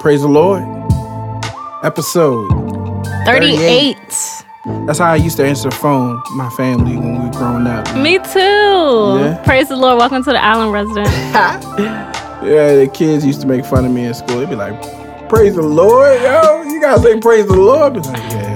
Praise the Lord. Episode 38. That's how I used to answer the phone, my family, when we were growing up. Me too. Yeah. Praise the Lord. Welcome to the island resident. Yeah, the kids used to make fun of me in school. They'd be like, Praise the Lord, yo. You gotta say praise the Lord. But like, yeah.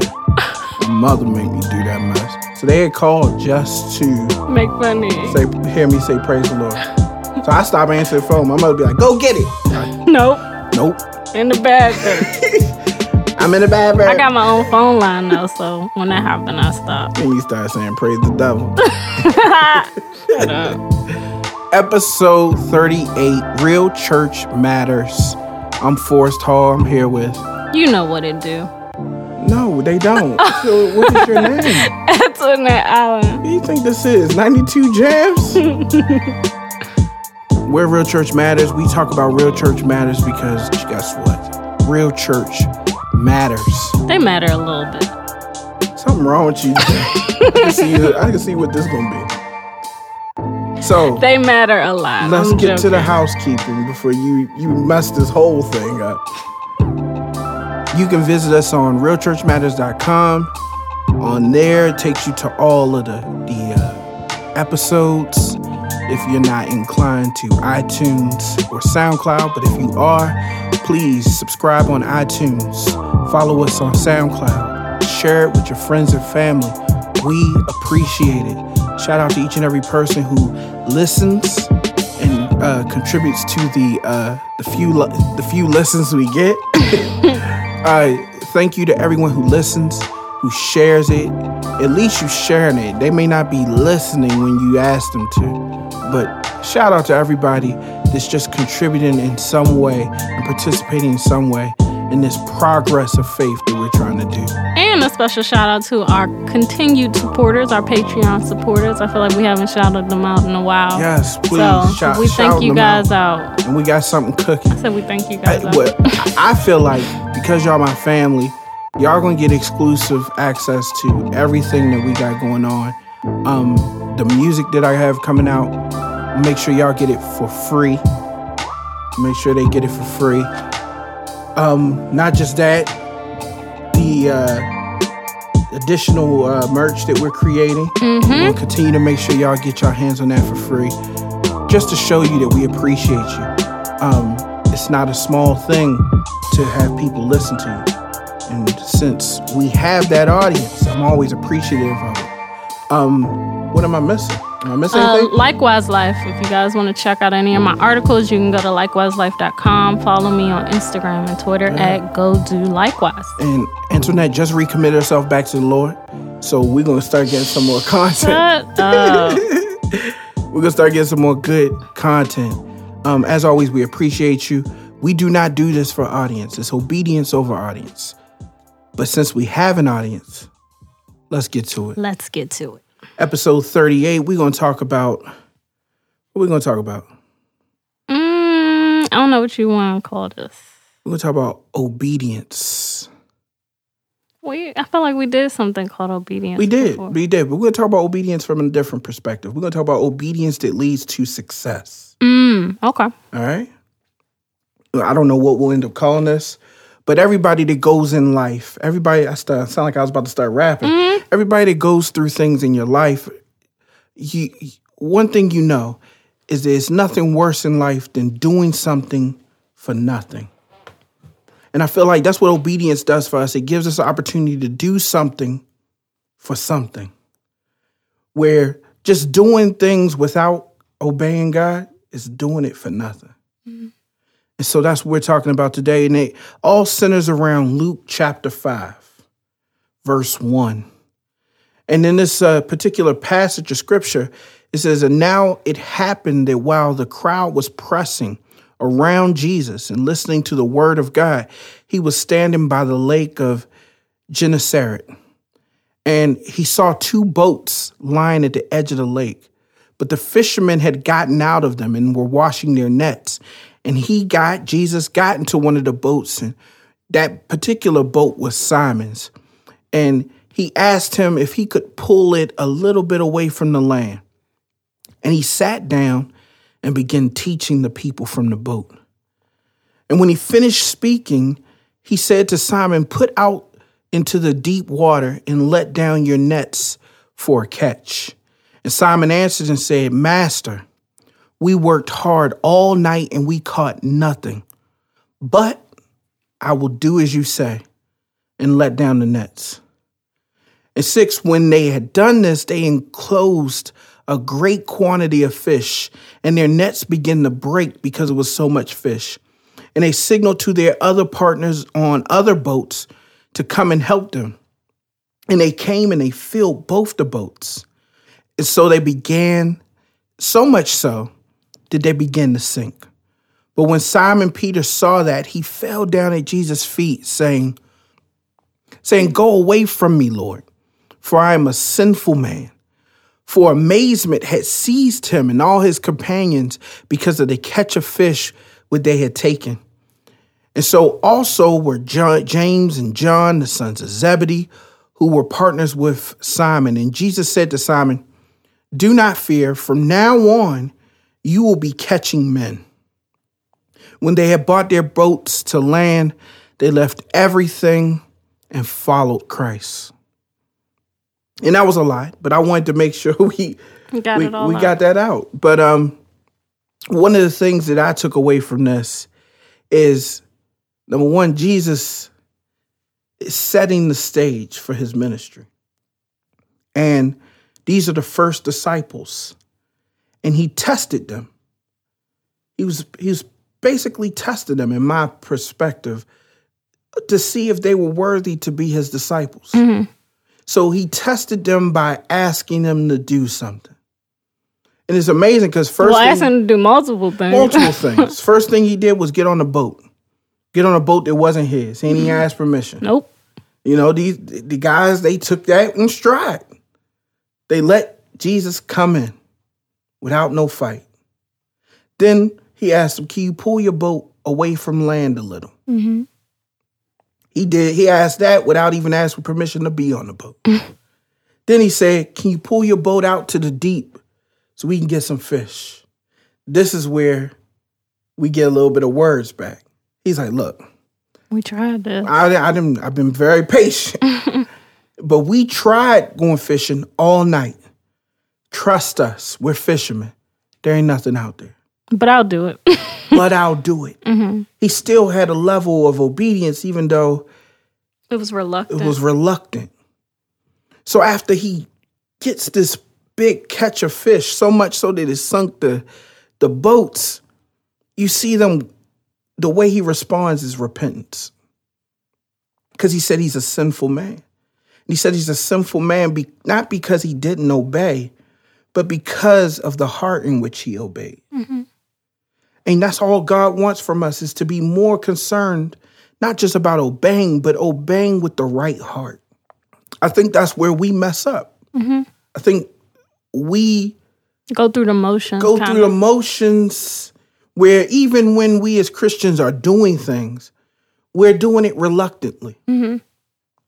My mother made me do that much. So they had called just to Make funny. say hear me say praise the Lord. So I stopped answering the phone. My mother be like, Go get it. Like, Nope. nope. In the bag. I'm in the bad I got my own phone line though, so when that happened, I stopped. And you start saying praise the devil. Shut up. Episode 38, Real Church Matters. I'm Forrest Hall. I'm here with. You know what it do. No, they don't. so what is your name? Antoinette Allen. What do you think this is? 92 Jams? Where Real Church Matters, we talk about Real Church Matters because guess what? Real Church matters. They matter a little bit. Something wrong with you. I, can see, I can see what this gonna be. So They matter a lot. let's I'm get to the housekeeping before you you mess this whole thing up. You can visit us on realchurchmatters.com. On there, it takes you to all of the the uh, episodes. If you're not inclined to iTunes or SoundCloud, but if you are, please subscribe on iTunes. Follow us on SoundCloud. Share it with your friends and family. We appreciate it. Shout out to each and every person who listens and uh, contributes to the uh, the few li- the few listens we get. uh, thank you to everyone who listens, who shares it. At least you're sharing it. They may not be listening when you ask them to, but shout out to everybody that's just contributing in some way and participating in some way in this progress of faith that we're trying to do. And a special shout out to our continued supporters, our Patreon supporters. I feel like we haven't shouted them out in a while. Yes, please. So shout, we shout thank you guys out. out. And we got something cooking. So we thank you I, guys out. what, I feel like because y'all my family, y'all gonna get exclusive access to everything that we got going on. Um, the music that I have coming out, make sure y'all get it for free. Make sure they get it for free. Um, not just that, the uh, additional uh, merch that we're creating. We'll continue to make sure y'all get your hands on that for free, just to show you that we appreciate you. Um, it's not a small thing to have people listen to you, and since we have that audience, I'm always appreciative of it. Um, what am I missing? Am I missing Uh, anything? Likewise Life. If you guys want to check out any of my articles, you can go to likewiselife.com. Follow me on Instagram and Twitter at Go Do Likewise. and Antoinette just recommitted herself back to the Lord, so we're gonna start getting some more content. We're gonna start getting some more good content. Um, as always, we appreciate you. We do not do this for audience. It's obedience over audience. But since we have an audience, let's get to it. Let's get to it. Episode 38, we're gonna talk about what we gonna talk about? Mm, I don't know what you want to call this. We're gonna talk about obedience. We, I feel like we did something called obedience. We did, before. we did, but we're gonna talk about obedience from a different perspective. We're gonna talk about obedience that leads to success. Mm, okay. All right. I don't know what we'll end up calling this, but everybody that goes in life, everybody, I start, sound like I was about to start rapping. Mm-hmm. Everybody that goes through things in your life, you, one thing you know is there's nothing worse in life than doing something for nothing. And I feel like that's what obedience does for us. It gives us an opportunity to do something for something. Where just doing things without obeying God is doing it for nothing. Mm-hmm. And so that's what we're talking about today. And it all centers around Luke chapter 5, verse 1. And in this uh, particular passage of scripture, it says, And now it happened that while the crowd was pressing around Jesus and listening to the word of God, he was standing by the lake of Gennesaret. And he saw two boats lying at the edge of the lake. But the fishermen had gotten out of them and were washing their nets. And he got, Jesus got into one of the boats, and that particular boat was Simon's. And he asked him if he could pull it a little bit away from the land. And he sat down and began teaching the people from the boat. And when he finished speaking, he said to Simon, Put out into the deep water and let down your nets for a catch. And Simon answered and said, Master, we worked hard all night and we caught nothing. But I will do as you say and let down the nets. And six, when they had done this, they enclosed a great quantity of fish, and their nets began to break because it was so much fish. And they signaled to their other partners on other boats to come and help them. And they came and they filled both the boats. And so they began, so much so, did they begin to sink. But when Simon Peter saw that, he fell down at Jesus' feet, saying, saying, Go away from me, Lord, for I am a sinful man. For amazement had seized him and all his companions because of the catch of fish which they had taken. And so also were John, James and John, the sons of Zebedee, who were partners with Simon. And Jesus said to Simon, Do not fear, from now on you will be catching men. When they had bought their boats to land, they left everything and followed Christ. And that was a lot, but I wanted to make sure we got we, we got that out. But um one of the things that I took away from this is number one, Jesus is setting the stage for his ministry. And these are the first disciples. And he tested them. He was he was basically testing them in my perspective to see if they were worthy to be his disciples. Mm-hmm. So he tested them by asking them to do something. And it's amazing because first well, thing- ask him to do multiple things. multiple things. First thing he did was get on a boat. Get on a boat that wasn't his. And He didn't even permission. Nope. You know, these the guys they took that in stride. They let Jesus come in without no fight. Then he asked him, "Can you pull your boat away from land a little?" hmm He did. He asked that without even asking permission to be on the boat. then he said, "Can you pull your boat out to the deep so we can get some fish?" This is where we get a little bit of words back. He's like, "Look, We tried this. I, I didn't, I've been very patient, but we tried going fishing all night. Trust us, we're fishermen. There ain't nothing out there, But I'll do it. but I'll do it." Mm-hmm. He still had a level of obedience, even though it was reluctant. it was reluctant. So after he gets this big catch of fish, so much so that it sunk the the boats, you see them the way he responds is repentance. Because he said he's a sinful man. And he said he's a sinful man be, not because he didn't obey, but because of the heart in which he obeyed. Mm-hmm. And that's all God wants from us is to be more concerned, not just about obeying, but obeying with the right heart. I think that's where we mess up. Mm-hmm. I think we Go through the motions. go through the motions where even when we as Christians are doing things, we're doing it reluctantly. Mm-hmm.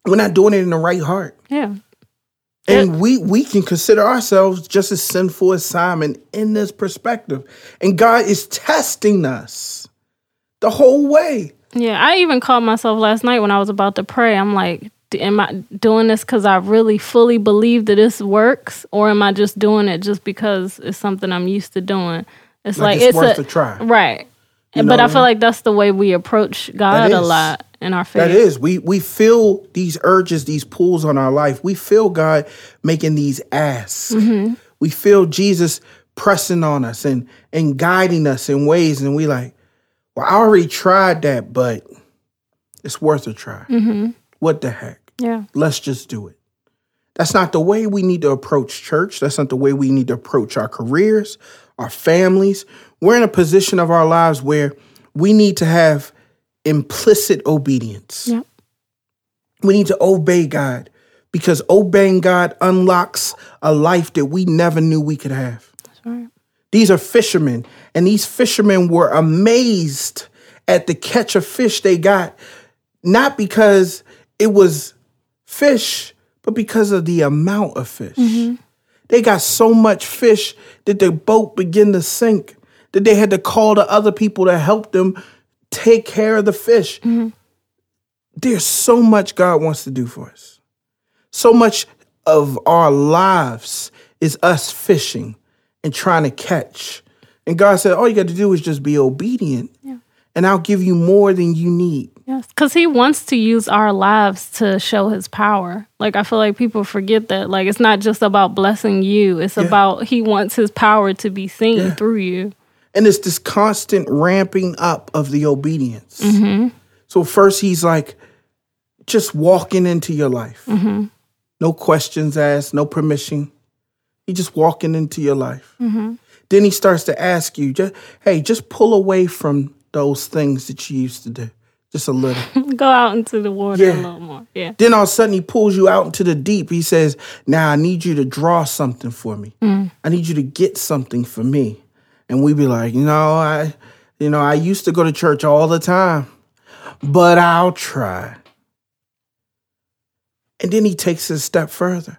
We're not doing it in the right heart. Yeah. And we we can consider ourselves just as sinful as Simon in this perspective. And God is testing us the whole way. Yeah. I even called myself last night when I was about to pray. I'm like, am I doing this because I really fully believe that this works? Or am I just doing it just because it's something I'm used to doing? It's Like, like, it's it's, worth a, a try. Right. You but? I feel like that's the way we approach God a lot in our faith. That is, we we feel these urges, these pulls on our life. We feel God making these asks. Mm-hmm. We feel Jesus pressing on us and and guiding us in ways, and we like, well, I already tried that, but it's worth a try. Mm-hmm. What the heck? Yeah. Let's just do it. That's not the way we need to approach church. That's not the way we need to approach our careers, our families. We're in a position of our lives where we need to have implicit obedience. Yep. We need to obey God because obeying God unlocks a life that we never knew we could have. That's right. These are fishermen, and these fishermen were amazed at the catch of fish they got, not because it was fish, but because of the amount of fish. Mm-hmm. They got so much fish that the boat began to sink, that they had to call the other people to help them take care of the fish. Mm-hmm. There's so much God wants to do for us. So much of our lives is us fishing and trying to catch. And God said, all you got to do is just be obedient, and I'll give you more than you need. Yes, because he wants to use our lives to show his power. Like I feel like people forget that. Like it's not just about blessing you; it's about he wants his power to be seen Yeah. through you. And it's this constant ramping up of the obedience. Mm-hmm. So first he's like just walking into your life. Mm-hmm. No questions asked, no permission. He just walking into your life. Mm-hmm. Then he starts to ask you, just, hey, just pull away from those things that you used to do. Just a little. Go out into the water Yeah. a little more. Yeah. then all of a sudden he pulls you out into the deep. He says, Now I need you to draw something for me. I need you to get something for me. And we'd be like, you know, I you know, I used to go to church all the time, but I'll try. And then he takes it a step further.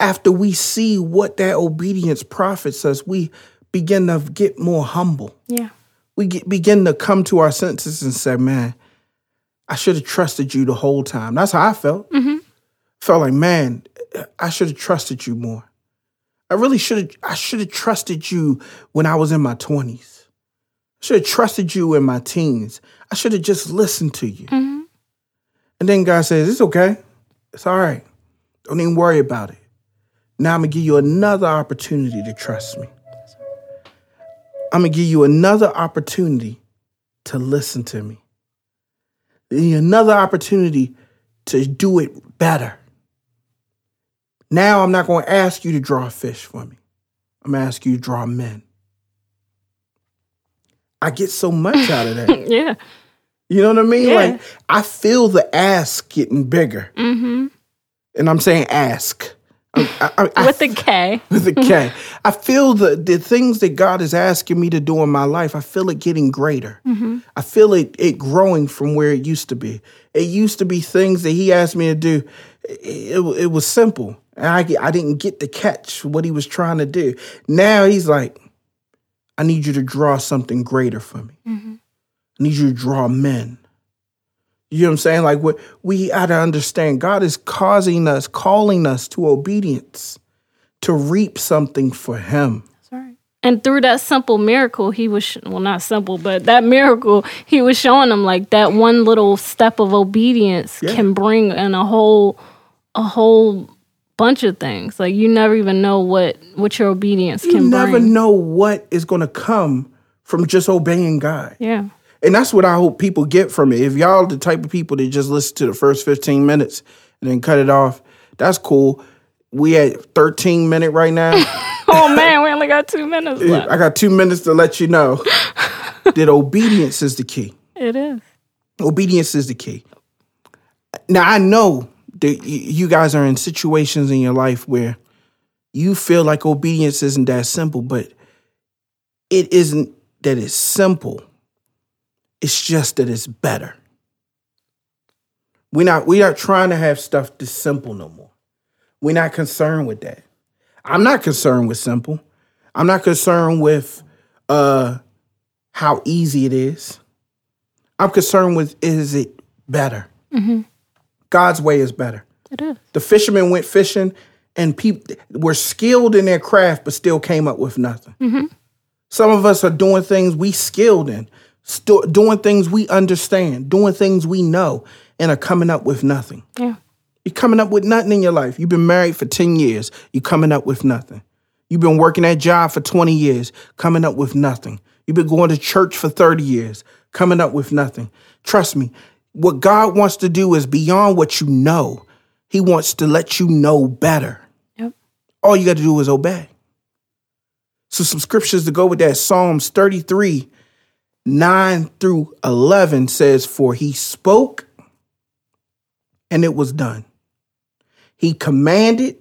After we see what that obedience profits us, we begin to get more humble Yeah. we get, begin to come to our senses and say, man, I should have trusted you the whole time. That's how I felt. Mm-hmm. Felt like, man, I should have trusted you more. I really should have. I should have trusted you when I was in my twenties. I should have trusted you in my teens. I should have just listened to you. Mm-hmm. And then God says, it's okay. It's all right. Don't even worry about it. Now I'm gonna give you another opportunity to trust me. I'm gonna give you another opportunity to listen to me. Another opportunity to do it better. Now I'm not gonna ask you to draw a fish for me. I'm gonna ask you to draw men. I get so much out of that. Yeah. You know what I mean? Yeah. Like I feel the ask getting bigger. Mm-hmm. And I'm saying ask. I, I, I, With the K. with a K. I feel the the things that God is asking me to do in my life. I feel it getting greater. Mm-hmm. I feel it it growing from where it used to be. It used to be things that He asked me to do. It, it, it was simple, and I I didn't get to catch what He was trying to do. Now He's like, I need you to draw something greater for me. Mm-hmm. I need you to draw men. You know what I'm saying? Like what we got to understand, God is causing us, calling us to obedience, to reap something for Him. That's right. And through that simple miracle, he was sh- well, not simple, but that miracle, he was showing them like that one little step of obedience Yeah. can bring in a whole, a whole bunch of things. Like you never even know what what your obedience You can You never bring. know what is going to come from just obeying God. Yeah. And that's what I hope people get from it. If y'all the type of people that just listen to the first 15 minutes and then cut it off, that's cool. We at 13 minute right now. Oh man, we only got two minutes left. I got two minutes to let you know that obedience is the key. It is. Obedience is the key. Now I know y- you guys are in situations in your life where you feel like obedience isn't that simple, but it isn't that it's simple. It's just that it's better. We're not we're not trying to have stuff this simple no more. We're not concerned with that. I'm not concerned with simple. I'm not concerned with uh how easy it is. I'm concerned with is it better? God's way is better. It is. The fishermen went fishing and people were skilled in their craft, but still came up with nothing. Mm-hmm. Some of us are doing things we skilled in, sto- doing things we understand, doing things we know, and are coming up with nothing. Yeah. You're coming up with nothing in your life. You've been married for 10 years. You're coming up with nothing. You've been working that job for 20 years, coming up with nothing. You've been going to church for 30 years, coming up with nothing. Trust me, what God wants to do is beyond what you know. He wants to let you know better. Yep. All you got to do is obey. So, some scriptures to go with that Psalms 33 9 through 11 says, For he spoke and it was done. He commanded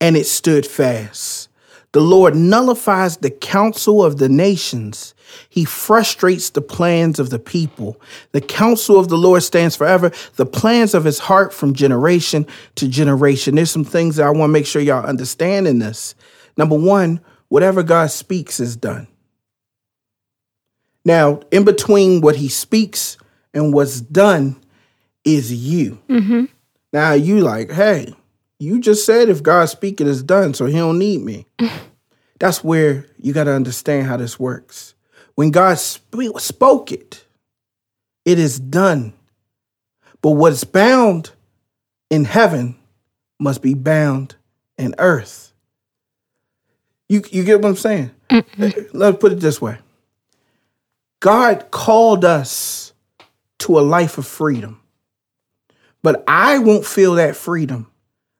and it stood fast. The Lord nullifies the counsel of the nations. He frustrates the plans of the people. The counsel of the Lord stands forever, the plans of his heart from generation to generation. There's some things that I want to make sure y'all understand in this. Number one, whatever God speaks is done. Now, in between what he speaks and what's done is you. Mm-hmm. Now you like, hey, you just said if God's speaking is done, so he don't need me. That's where you got to understand how this works. When God sp- spoke it, it is done. But what's bound in heaven must be bound in earth. You you get what I'm saying? Let's put it this way. God called us to a life of freedom. But I won't feel that freedom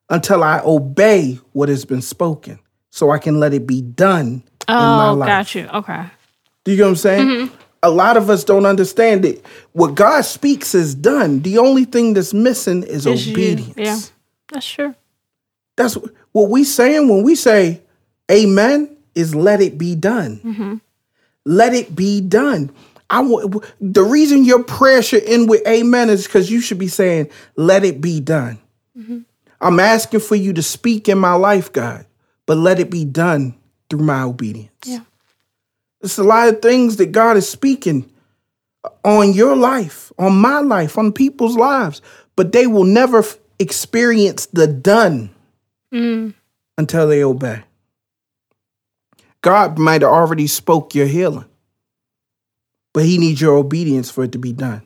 until I obey what has been spoken so I can let it be done in my Oh, life. got you. Okay. Do you get what I'm saying? Mm-hmm. A lot of us don't understand it. What God speaks is done. The only thing that's missing is It's you. obedience. Yeah. That's true. That's what we saying when we say amen is let it be done. Mm-hmm. Let it be done. I the reason your prayer should end with amen is because you should be saying, let it be done. Mm-hmm. I'm asking for you to speak in my life, God, but let it be done through my obedience. Yeah. It's a lot of things that God is speaking on your life, on my life, on people's lives, but they will never f- experience the done mm. until they obey. God might have already spoke your healing, but he needs your obedience for it to be done.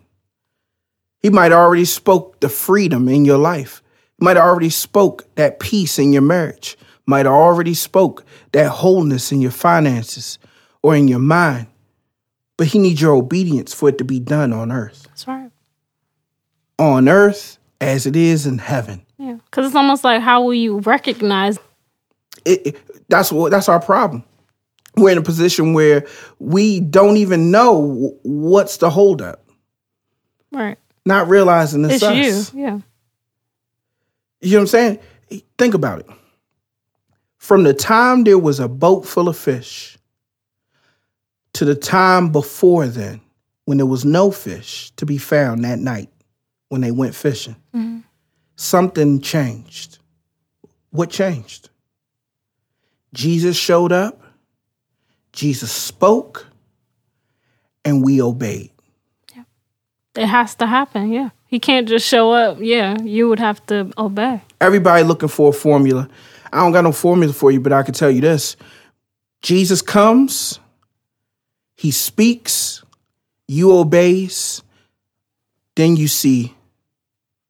He might have already spoke the freedom in your life. He might have already spoke that peace in your marriage. Might have already spoke that wholeness in your finances or in your mind. But he needs your obedience for it to be done on earth. That's right. On earth as it is in heaven. Yeah. Because it's almost like how will you recognize? it, it- that's what that's our problem. We're in a position where we don't even know what's the holdup, Right. not realizing it's, It's us. you. Yeah. You know what I'm saying? Think about it. From the time there was a boat full of fish to the time before then, when there was no fish to be found that night when they went fishing, mm-hmm. something changed. What changed? Jesus showed up, Jesus spoke, and we obeyed. It has to happen. Yeah. He can't just show up. Yeah. You would have to obey. Everybody looking for a formula. I don't got no formula for you, but I can tell you this. Jesus comes, he speaks, you obeys, then you see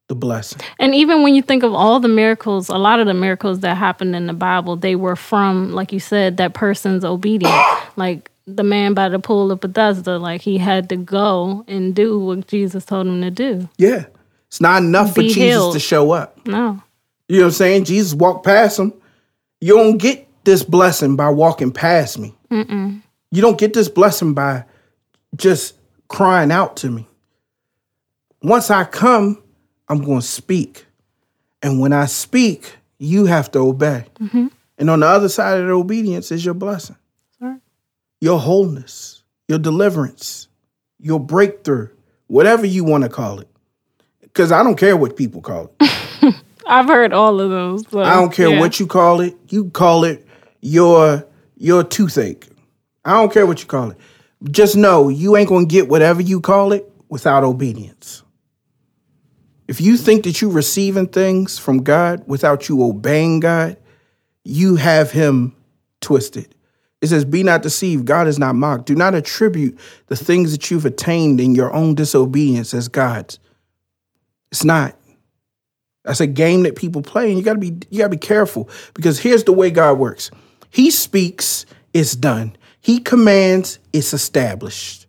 the blessing. And even when you think of all the miracles, a lot of the miracles that happened in the Bible, they were from, like you said, that person's obedience. like the man by the pool of Bethesda, like he had to go and do what Jesus told him to do. Yeah. It's not enough for Be Jesus healed. to show up. No. You know what I'm saying? Jesus walked past him. You don't get this blessing by walking past me. You don't get this blessing by just crying out to me. Once I come, I'm going to speak. And when I speak, you have to obey. Mm-hmm. And on the other side of the obedience is your blessing, Right. your wholeness, your deliverance, your breakthrough, whatever you want to call it. Because I don't care what people call it. I've heard all of those. so, I don't care yeah. what you call it. You call it your your toothache. I don't care what you call it. Just know you ain't gonna get whatever you call it without obedience. If you think that you're receiving things from God without you obeying God, you have him twisted. It says, Be not deceived, God is not mocked. Do not attribute the things that you've attained in your own disobedience as God's. It's not. That's a game that people play, and you gotta be you gotta be careful because here's the way God works. He speaks, it's done. He commands, it's established.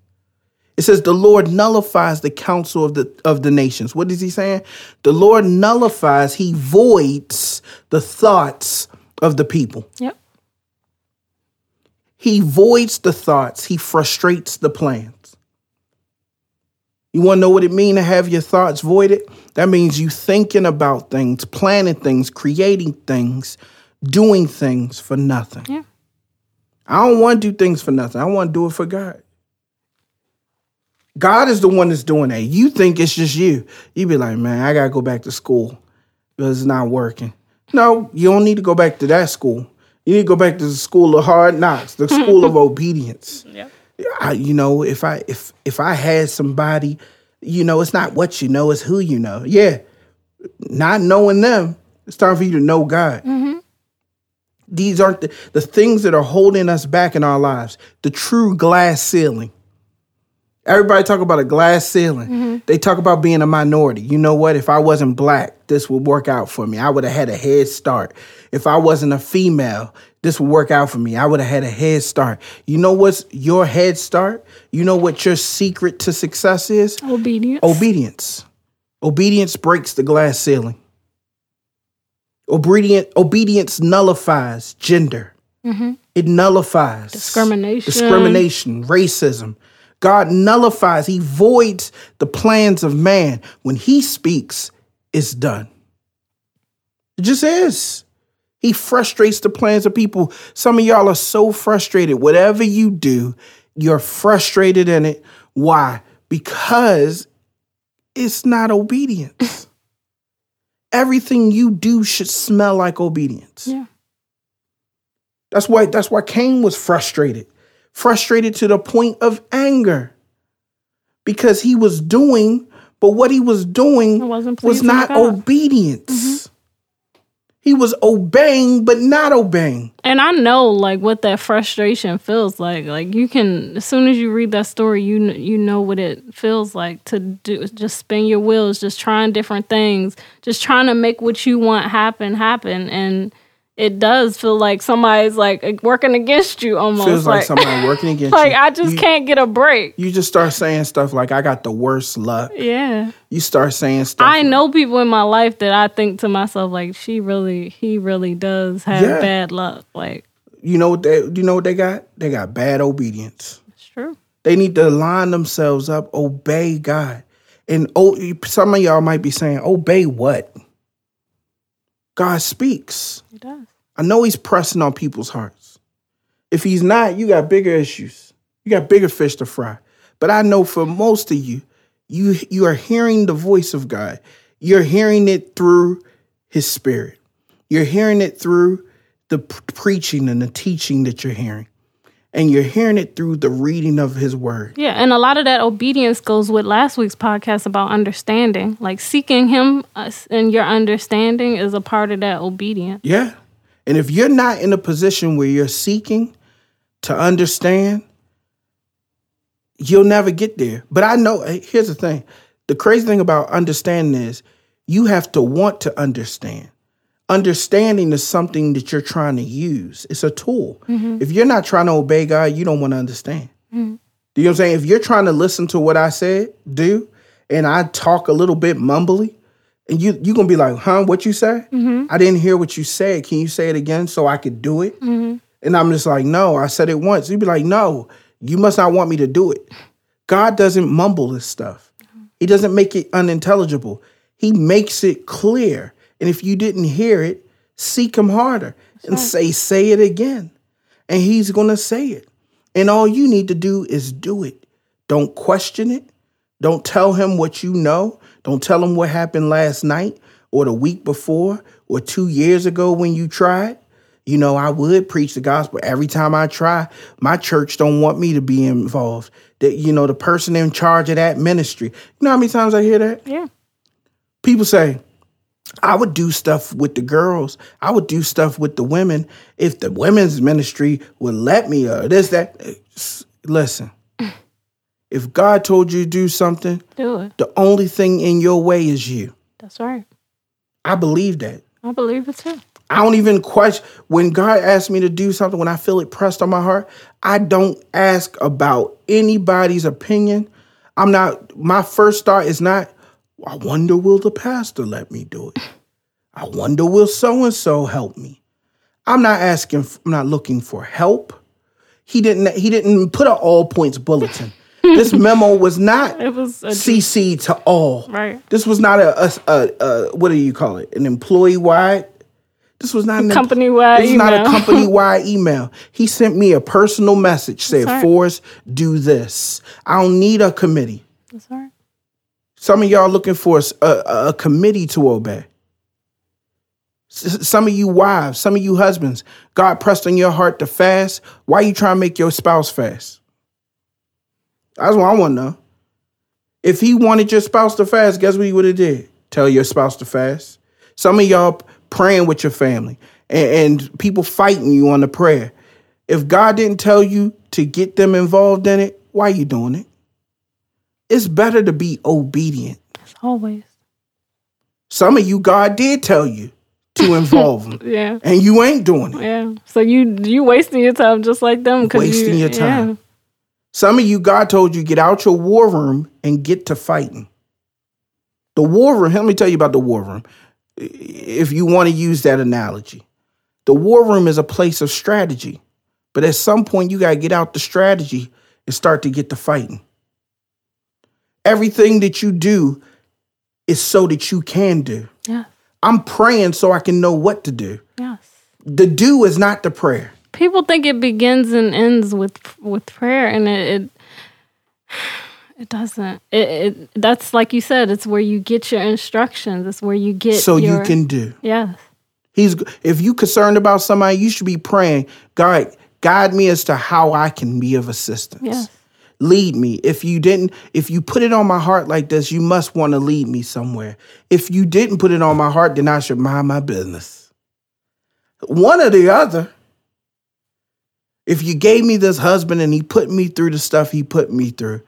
It says the Lord nullifies the counsel of the of the nations. What is he saying? The Lord nullifies, he voids the thoughts of the people. Yep. He voids the thoughts, he frustrates the plans. You want to know what it means to have your thoughts voided? That means you thinking about things, planning things, creating things, doing things for nothing. Yeah. I don't want to do things for nothing. I want to do it for God. God is the one that's doing that. You think it's just you. You be like, man, I gotta go back to school because it's not working. No, you don't need to go back to that school. You need to go back to the school of hard knocks, the school of obedience. Yep. I, you know, if I if if I had somebody, you know, it's not what you know, it's who you know. Yeah, not knowing them, it's time for you to know God. Mm-hmm. These aren't the, the things that are holding us back in our lives. The true glass ceiling. Everybody talk about a glass ceiling. Mm-hmm. They talk about being a minority. You know what? If I wasn't black, this would work out for me. I would have had a head start. If I wasn't a female, this would work out for me. I would have had a head start. You know what's your head start? You know what your secret to success is? Obedience. Obedience. Obedience breaks the glass ceiling. Obedient, obedience nullifies gender. Mm-hmm. It nullifies Discrimination. discrimination, racism. God nullifies, He voids the plans of man. When He speaks, it's done. It just is. He frustrates the plans of people. Some of y'all are so frustrated. Whatever you do, you're frustrated in it. Why? Because it's not obedience. Everything you do should smell like obedience. Yeah. That's why that's why Cain was frustrated. Frustrated to the point of anger. Because he was doing, but what he was doing was not to God. He was obeying but not obeying. And I know like what that frustration feels like. Like you can, as soon as you read that story, you you know what it feels like to do. Just spin your wheels, just trying different things, just trying to make what you want happen happen. And it does feel like somebody's like working against you almost. Feels like, somebody working against like you. I just you, can't get a break. You just start saying stuff like I got the worst luck. Yeah. You start saying stuff. I know people in my life that I think to myself like she really, he really does have Yeah. bad luck. Like You know what they you know what they got? They got bad obedience. it's true. They need to line themselves up, obey God. And oh, some of y'all might be saying, obey what? God speaks. He does. I know he's pressing on people's hearts. If he's not, you got bigger issues. You got bigger fish to fry. But I know for most of you, you you are hearing the voice of God. You're hearing it through his spirit. You're hearing it through the preaching and the teaching that you're hearing. And you're hearing it through the reading of his word. Yeah, and a lot of that obedience goes with last week's podcast about understanding. Like seeking Him and your understanding is a part of that obedience. Yeah. And if you're not in a position where you're seeking to understand, you'll never get there. But I know, here's the thing the crazy thing about understanding is you have to want to understand. Understanding is something that you're trying to use, it's a tool. If you're not trying to obey God, you don't want to understand. Do you know what I'm saying? If you're trying to listen to what I said, do, and I talk a little bit mumbly, and you you're gonna be like, huh, what you say? I didn't hear what you said. Can you say it again so I could do it? And I'm just like, no, I said it once. You'd be like, no, you must not want me to do it. God doesn't mumble this stuff. He doesn't make it unintelligible. He makes it clear. And if you didn't hear it, seek him harder and say, say it again. And he's gonna say it. And all you need to do is do it. Don't question it. Don't tell him what you know. Don't tell him what happened last night or the week before or two years ago when you tried. You know, I would preach the gospel every time I try. My church don't want me to be involved. That you know, the person in charge of that ministry. You know how many times I hear that? Yeah. People say, I would do stuff with the girls. I would do stuff with the women if the women's ministry would let me or this, that. Listen, if God told you to do something, Do it. the only thing in your way is you. That's right. I believe that. I believe it too. I don't even question when God asks me to do something, when I feel it pressed on my heart, I don't ask about anybody's opinion. I'm not, my first thought is not, I wonder will the pastor let me do it? I wonder will so and so help me? I'm not asking, I'm not looking for help. He didn't, he didn't put an all points bulletin. this memo was not It was a CC to all. right. This was not a, a, a, a what do you call it? An employee wide. This was not an Company-wide This is not a company wide email. He sent me a personal message. Said, right. "Forrest, do this. I don't need a committee. That's all right. Some of y'all looking for a committee to obey. S- Some of you wives, some of you husbands, God pressed on your heart to fast. Why are you trying to make your spouse fast? That's what I want to know. If he wanted your spouse to fast, guess what he would have did? Tell your spouse to fast. Some of y'all praying with your family and, and people fighting you on the prayer. If God didn't tell you to get them involved in it, why are you doing it? It's better to be obedient. As always. Some of you, God did tell you to involve them, Yeah. and you ain't doing it. Yeah. So you you wasting your time just like them. Wasting you, your time. Yeah. Some of you, God told you get out your war room and get to fighting. The war room, let me tell you about the war room. If you want to use that analogy, the war room is a place of strategy. But at some point, you got to get out the strategy and start to get to fighting. Everything that you do is so that you can do. Yeah. I'm praying so I can know what to do. Yes. The do is not the prayer. People think it begins and ends with with prayer, and it it, it doesn't. It, it that's like you said. It's where you get your instructions. It's where you get So your, you can do. Yes. He's if you concerned about somebody, you should be praying, God, guide me as to how I can be of assistance. Yes. Lead me. If you didn't, if you put it on my heart like this, you must want to lead me somewhere. If you didn't put it on my heart, then I should mind my business. One or the other. If you gave me this husband and he put me through the stuff he put me through,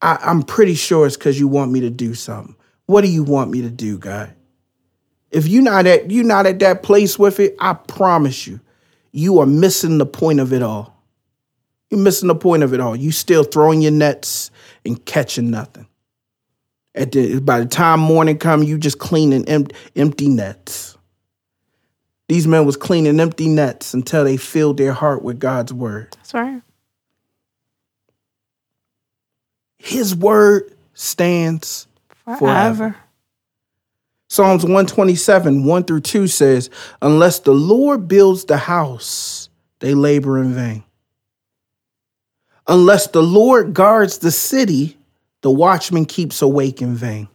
I, I'm pretty sure it's because you want me to do something. What do you want me to do, God? If you're not at you're not at that place with it, I promise you, you are missing the point of it all. You're missing the point of it all. You still throwing your nets and catching nothing. At the by the time morning come, you just cleaning em- empty nets. These men was cleaning empty nets until they filled their heart with God's word. That's right. His word stands Forever. Forever. Psalms 127, 1 through 2 says, Unless the Lord builds the house, they labor in vain. Unless the Lord guards the city, the watchman keeps awake in vain.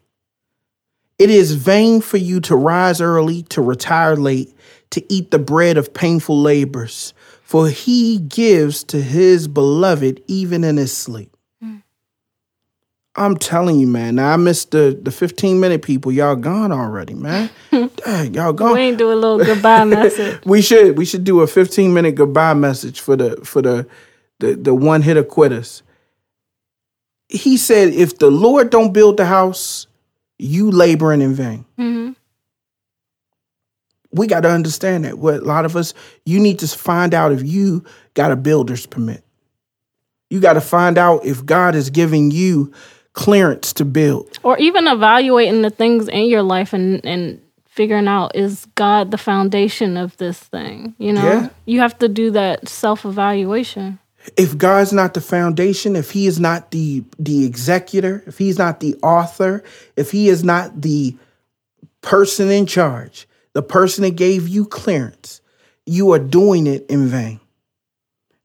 It is vain for you to rise early, to retire late, to eat the bread of painful labors, for he gives to his beloved even in his sleep. Hmm. I'm telling you, man. Now I missed the the 15 minute people. Y'all gone already, man. Dang, y'all gone. We ain't do a little goodbye message. We should we should do a 15 minute goodbye message for the for the the, the one hitter quitters. He said, if the Lord don't build the house, you laboring in vain. hmm We got to understand that. What a lot of us, you need to find out if you got a builder's permit. You got to find out if God is giving you clearance to build. Or even evaluating the things in your life and and figuring out is God the foundation of this thing. You know, Yeah. you have to do that self evaluation. If God's not the foundation, if he is not the the executor, if he's not the author, if he is not the person in charge, the person that gave you clearance, you are doing it in vain.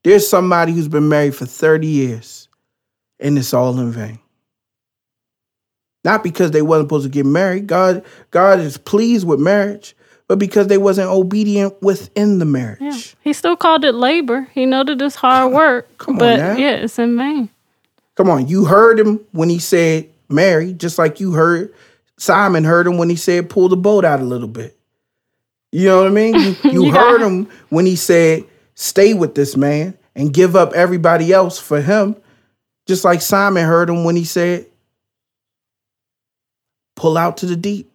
There's somebody who's been married for 30 years and it's all in vain. Not because they wasn't supposed to get married. God God is pleased with marriage, but because they wasn't obedient within the marriage. Yeah. He still called it labor. He that it's hard work. come on but now. yeah, it's in vain. Come on, you heard him when he said marry, just like you heard Simon heard him when he said pull the boat out a little bit. You know what I mean? You, you You heard him when he said stay with this man and give up everybody else for him, just like Simon heard him when he said pull out to the deep.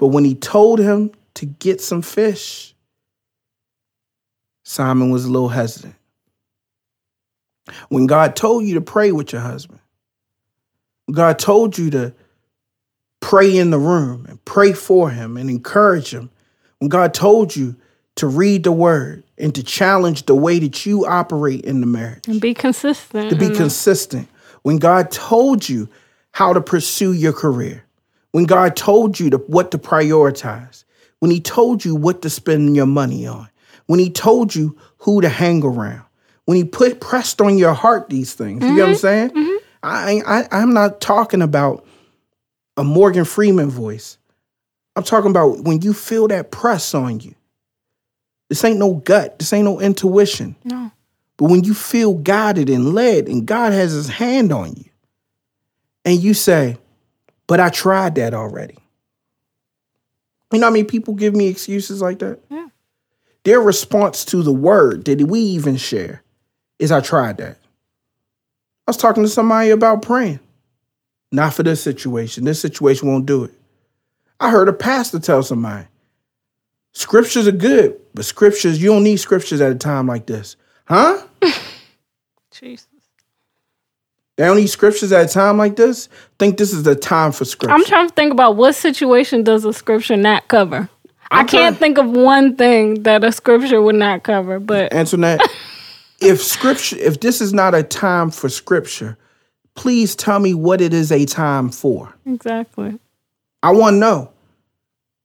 But when he told him to get some fish, Simon was a little hesitant. When God told you to pray with your husband, God told you to pray in the room and pray for him and encourage him, when God told you to read the word and to challenge the way that you operate in the marriage, And be consistent. to be consistent, when God told you how to pursue your career, when God told you to, what to prioritize, when He told you what to spend your money on, when He told you who to hang around, when He put pressed on your heart these things. You get what I'm mm-hmm. saying? Mm-hmm. I, I I'm not talking about a Morgan Freeman voice. I'm talking about when you feel that press on you. This ain't no gut. This ain't no intuition. No. But when you feel guided and led, and God has his hand on you, and you say, But I tried that already. You know how many people give me excuses like that? Yeah. Their response to the word that we even share is, I tried that. I was talking to somebody about praying. Not for this situation. This situation won't do it. I heard a pastor tell somebody, scriptures are good, but scriptures, you don't need scriptures at a time like this. Huh? Jesus. They don't need scriptures at a time like this? Think this is the time for scripture. I'm trying to think about what situation does a scripture not cover. I'm I can not think of one thing that a scripture would not cover, but Antoinette, if scripture if this is not a time for scripture, please tell me what it is a time for. Exactly. I want to know.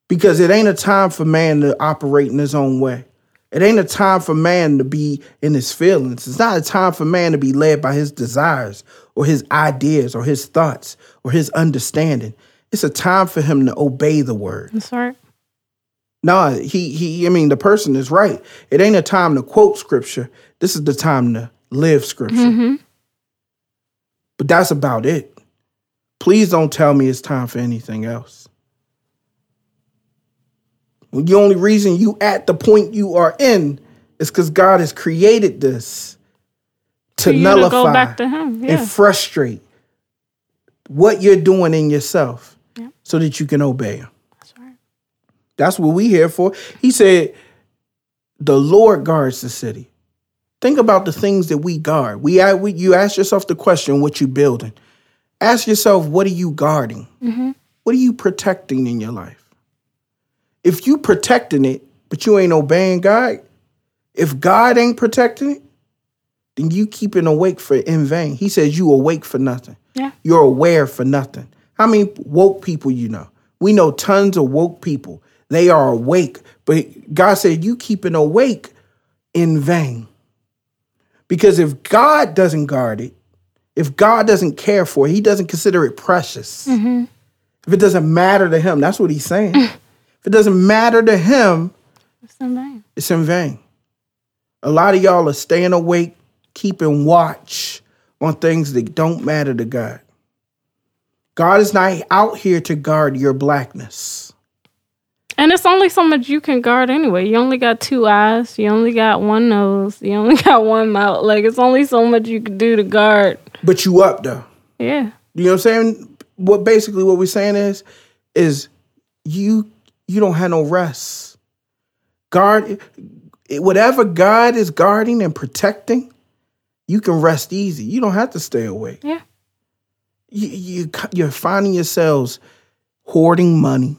Because it ain't a time for man to operate in his own way. It ain't a time for man to be in his feelings. It's not a time for man to be led by his desires or his ideas or his thoughts or his understanding. It's a time for him to obey the word. That's right. No, he he I mean the person is right. It ain't a time to quote scripture. This is the time to live scripture. Mm-hmm. But that's about it. Please don't tell me it's time for anything else. The only reason you at the point you are in is because God has created this to nullify to yeah. and frustrate what you're doing in yourself yeah. so that you can obey him. That's right. That's what we here for. He said, the Lord guards the city. Think about the things that we guard. We, we you ask yourself the question, what you building? Ask yourself, what are you guarding? Mm-hmm. What are you protecting in your life? If you protecting it, but you ain't obeying God, if God ain't protecting it, then you keeping awake for in vain. He says you awake for nothing. Yeah. You're aware for nothing. How many woke people you know? We know tons of woke people. They are awake, but God said you keeping awake in vain. Because if God doesn't guard it, if God doesn't care for it, He doesn't consider it precious. Mm-hmm. If it doesn't matter to Him, that's what He's saying. If it doesn't matter to him, it's in vain. It's in vain. A lot of y'all are staying awake, keeping watch on things that don't matter to God. God is not out here to guard your blackness. And it's only so much you can guard anyway. You only got two eyes, you only got one nose, you only got one mouth. Like it's only so much you can do to guard. But you up though. Yeah. You know what I'm saying? What basically what we're saying is is you you don't have no rest. Guard whatever God is guarding and protecting, you can rest easy. You don't have to stay awake. Yeah. You, you you're finding yourselves hoarding money,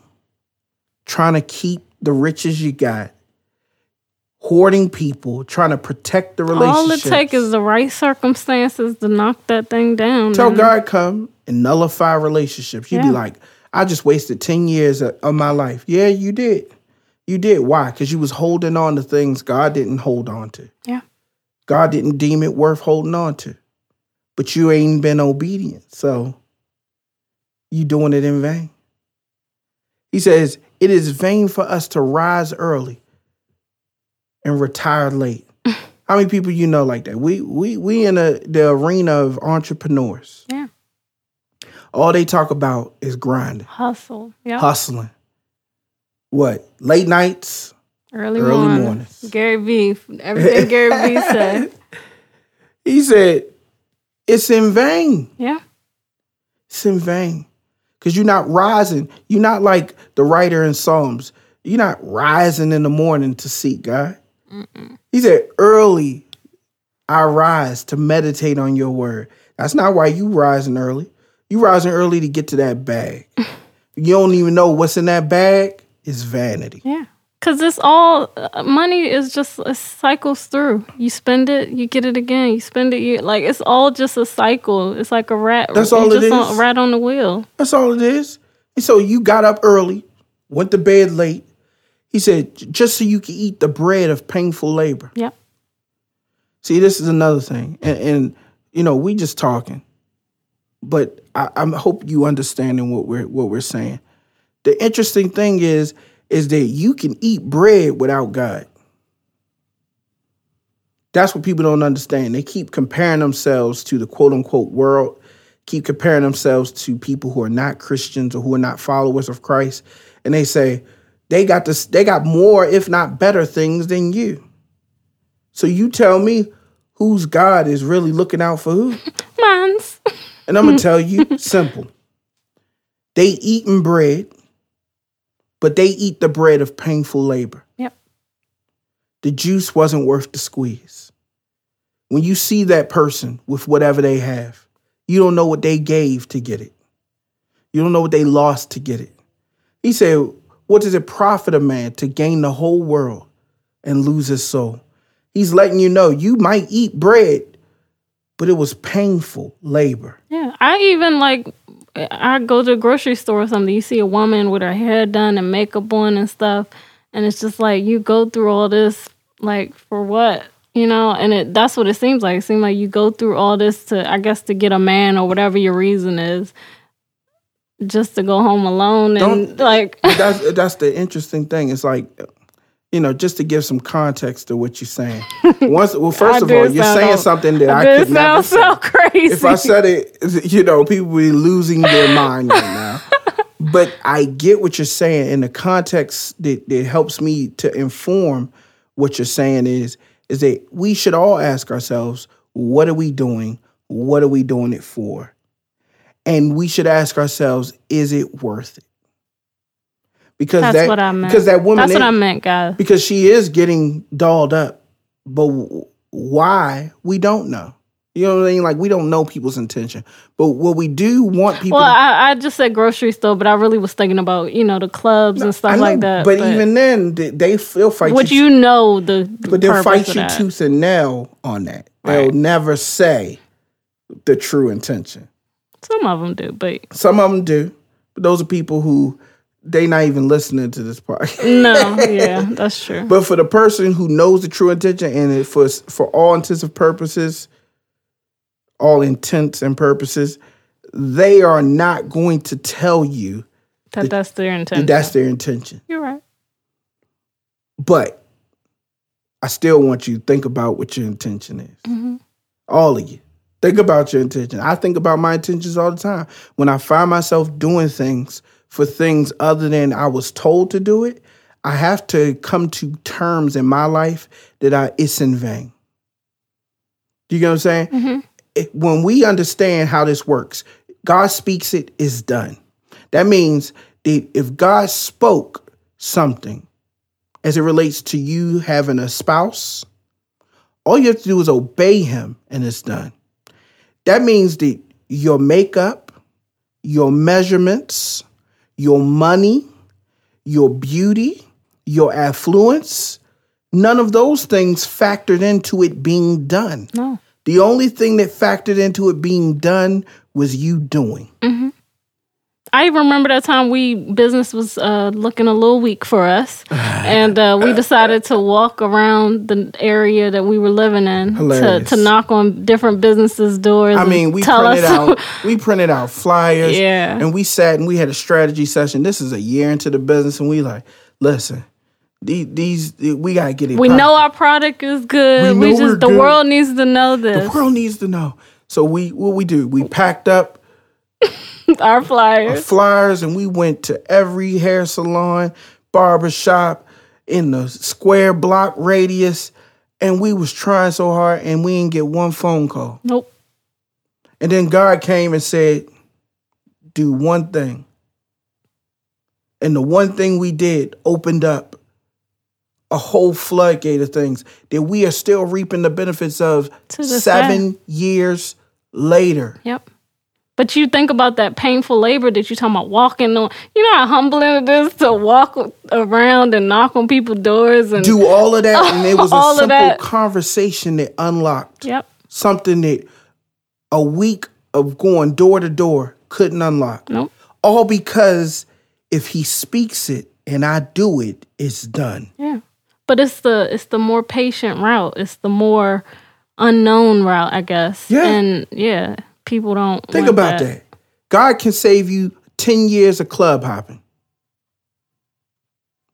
trying to keep the riches you got, hoarding people, trying to protect the relationship. All it takes is the right circumstances to knock that thing down. Tell. God come and nullify relationships. You'd yeah. be like, I just wasted 10 years of my life. Yeah, you did. You did. Why? Because you was holding on to things God didn't hold on to. Yeah. God didn't deem it worth holding on to. But you ain't been obedient. So you doing it in vain. He says, it is vain for us to rise early and retire late. How many people you know like that? We we we in a, the arena of entrepreneurs. Yeah. All they talk about is grinding, hustle, yep. hustling. What late nights, early, early morning. mornings. Gary Vee, everything Gary Vee said. He said, "It's in vain." Yeah, it's in vain because you're not rising. You're not like the writer in Psalms. You're not rising in the morning to seek God. Mm-mm. He said, "Early I rise to meditate on your word." That's not why you rising early. You rising early to get to that bag. you don't even know what's in that bag. It's vanity. Yeah. Cause it's all uh, money is just it cycles through. You spend it, you get it again. You spend it, you like it's all just a cycle. It's like a rat. That's all it is. On, rat on the wheel. That's all it is. And so you got up early, went to bed late. He said, just so you can eat the bread of painful labor. Yep. See, this is another thing, and, and you know, we just talking but I, I hope you understanding what we're what we're saying. The interesting thing is is that you can eat bread without God. That's what people don't understand. They keep comparing themselves to the quote unquote world, keep comparing themselves to people who are not Christians or who are not followers of Christ. And they say, they got this, they got more, if not better things than you. So you tell me whose God is really looking out for who? Mine's. And I'm gonna mm. tell you, simple. They eating bread, but they eat the bread of painful labor. Yep. The juice wasn't worth the squeeze. When you see that person with whatever they have, you don't know what they gave to get it. You don't know what they lost to get it. He said, What does it profit a man to gain the whole world and lose his soul? He's letting you know you might eat bread, but it was painful labor. Yeah. I even like I go to a grocery store or something, you see a woman with her hair done and makeup on and stuff, and it's just like you go through all this like for what? You know, and it that's what it seems like. It seems like you go through all this to I guess to get a man or whatever your reason is. Just to go home alone and Don't- like that's that's the interesting thing. It's like, you know, just to give some context to what you're saying. Once, well, first of all, you're saying something that I, This could never say. so crazy. If I said it, you know, people would be losing their mind right now. But I get what you're saying, and the context that, that helps me to inform what you're saying is is that we should all ask ourselves, what are we doing? What are we doing it for? And we should ask ourselves, is it worth it? Because That's that what I meant. because that woman That's what I meant, guys. because she is getting dolled up, but why we don't know. You know what I mean? Like we don't know people's intention, but what we do want people. Well, to, I, I just said grocery store, but I really was thinking about you know the clubs and stuff know, like that. But, even then, they, they still fight would you. you know the, but they'll fight you tooth and nail on that. They'll never say the true intention. Some of them do, but Some of them do, but those are people who they not even listening to this part. no, yeah, that's true. But for the person who knows the true intention and it for for all intents and purposes, all intents and purposes, they are not going to tell you that that's their that intention. that's their intention. You're right. But I still want you to think about what your intention is. Mm-hmm. All of you. Think about your intention. I think about my intentions all the time. When I find myself doing things for things other than I was told to do it, I have to come to terms in my life that I, it's in vain. Do you get what I'm saying? Mm-hmm. It- when we understand how this works, God speaks it is done. That means that if God spoke something as it relates to you having a spouse, all you have to do is obey him and it's done. That means that your makeup, your measurements, your money, your beauty, your affluence, none of those things factored into it being done. No. The only thing that factored into it being done was you doing. Mm-hmm. I remember that time we business was uh, looking a little weak for us, and uh, we decided to walk around the area that we were living in to, to knock on different businesses' doors. I mean, we tell printed out we printed out flyers. Yeah. And we sat and we had a strategy session. This is a year into the business, and we like, listen, these, these we gotta get it. we know our product is good. We We, just the good. world needs to know this. the world needs to know. So we what we do? We packed up our flyers. flyers and we went to every hair salon, barbershop in the square block radius, and we was trying so hard and we didn't get one phone call. Nope. And then God came and said, Do one thing. And the one thing we did opened up a whole floodgate of things that we are still reaping the benefits of seven years later. Yep. But you think about that painful labor that you're talking about walking on. You know how humbling it is to walk around and knock on people's doors and Do all of that, and it was a simple conversation that unlocked Yep. something that a week of going door to door couldn't unlock. Nope. All because if he speaks it and I do it, it's done. Yeah. But it's the it's the more patient route. It's the more unknown route, I guess. Yeah. And yeah, people don't Think about that. God can save you 10 years of club hopping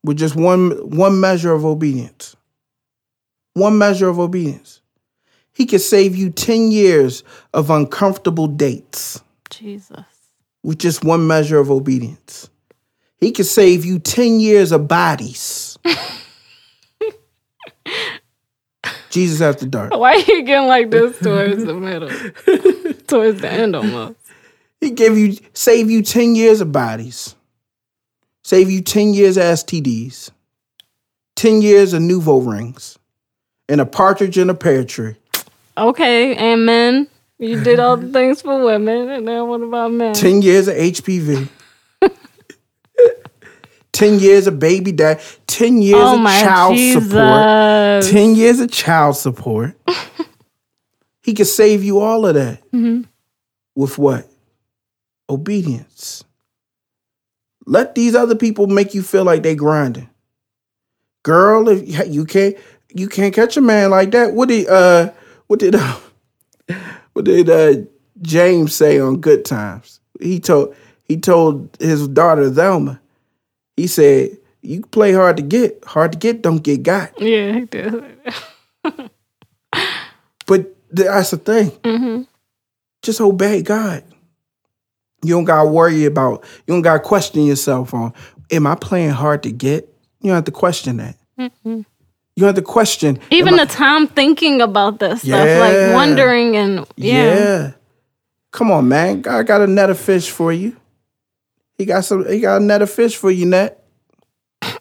with just one one measure of obedience. One measure of obedience. He can save you 10 years of uncomfortable dates Jesus. with just one measure of obedience. He can save you 10 years of bodies. Jesus after dark. Why are you getting like this towards the middle? towards the end almost. He gave you save you 10 years of bodies. Save you 10 years of STDs. 10 years of NuvaRings. And a partridge in a pear tree. Okay, and men. You did all the things for women, and now what about men? 10 years of HPV. 10 years of baby dad. 10 years oh of child Jesus. support. 10 years of child support. he could save you all of that. Mm-hmm. With what? Obedience. Let these other people make you feel like they grinding. Girl, if you can't you can't catch a man like that. What did uh what did uh, what did uh James say on Good Times? He told he told his daughter Thelma. He said, "You play hard to get, hard to get, don't get got." Yeah, he did. But that's the thing. Mm-hmm. Just obey God. You don't gotta worry about. You don't gotta question yourself on. Am I playing hard to get? You don't have to question that. You don't have to question. Even am I- the time thinking about stuff, Yeah. like wondering and yeah. Yeah. Come on, man. God got a net of fish for you. He got some he got a net of fish for you, net.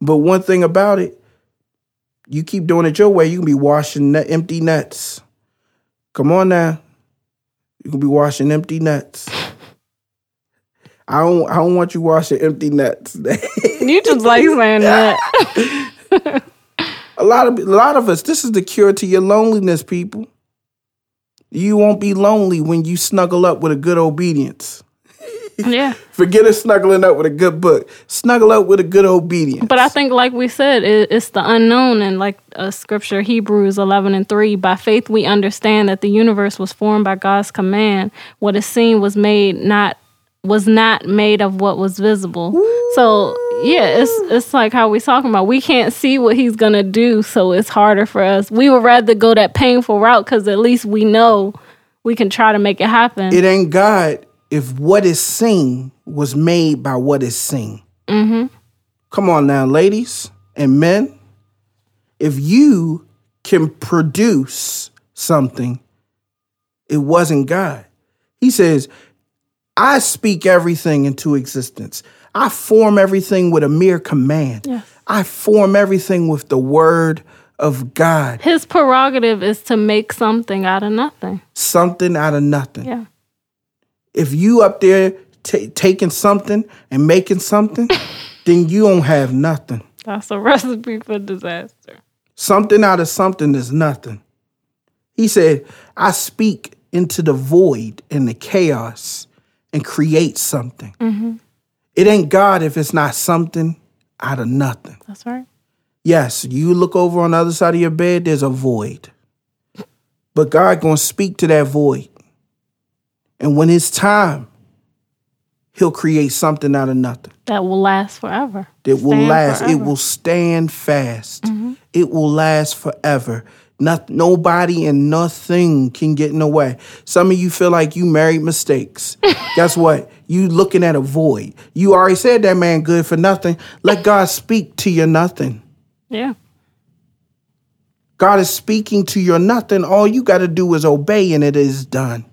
But one thing about it, you keep doing it your way, you can be washing net, empty nets. Come on now. You can be washing empty nets. I don't I don't want you washing empty nets. You just like saying that. a lot of a lot of us, this is the cure to your loneliness, people. You won't be lonely when you snuggle up with a good obedience. yeah. Forget a snuggling up with a good book. Snuggle up with a good obedience. But I think, like we said, it, it's the unknown, and like a Scripture, Hebrews eleven and three. By faith, we understand that the universe was formed by God's command. What is seen was made not was not made of what was visible. So yeah, it's it's like how we talking about. We can't see what He's gonna do, so it's harder for us. We would rather go that painful route because at least we know we can try to make it happen. it ain't God if what is seen was made by what is seen. mm-hmm. Come on now, ladies and men. If you can produce something, it wasn't God. He says, I speak everything into existence. I form everything with a mere command. Yes. I form everything with the word of God. His prerogative is to make something out of nothing. Something out of nothing. Yeah. If you up there ta taking something and making something, then you don't have nothing. That's a recipe for disaster. Something out of something is nothing. He said, I speak into the void and the chaos and create something. Mm-hmm. It ain't God if it's not something out of nothing. That's right. Yes, you look over on the other side of your bed, there's a void. But God gonna speak to that void. And when it's time, he'll create something out of nothing. That will last forever. That will Stand last. It will stand fast. Mm-hmm. It will last forever. Not, nobody and nothing can get in the way. Some of you feel like you married mistakes. Guess what? You looking at a void. You already said that man good for nothing. Let God speak to your nothing. Yeah. God is speaking to your nothing. All you got to do is obey, and it is done.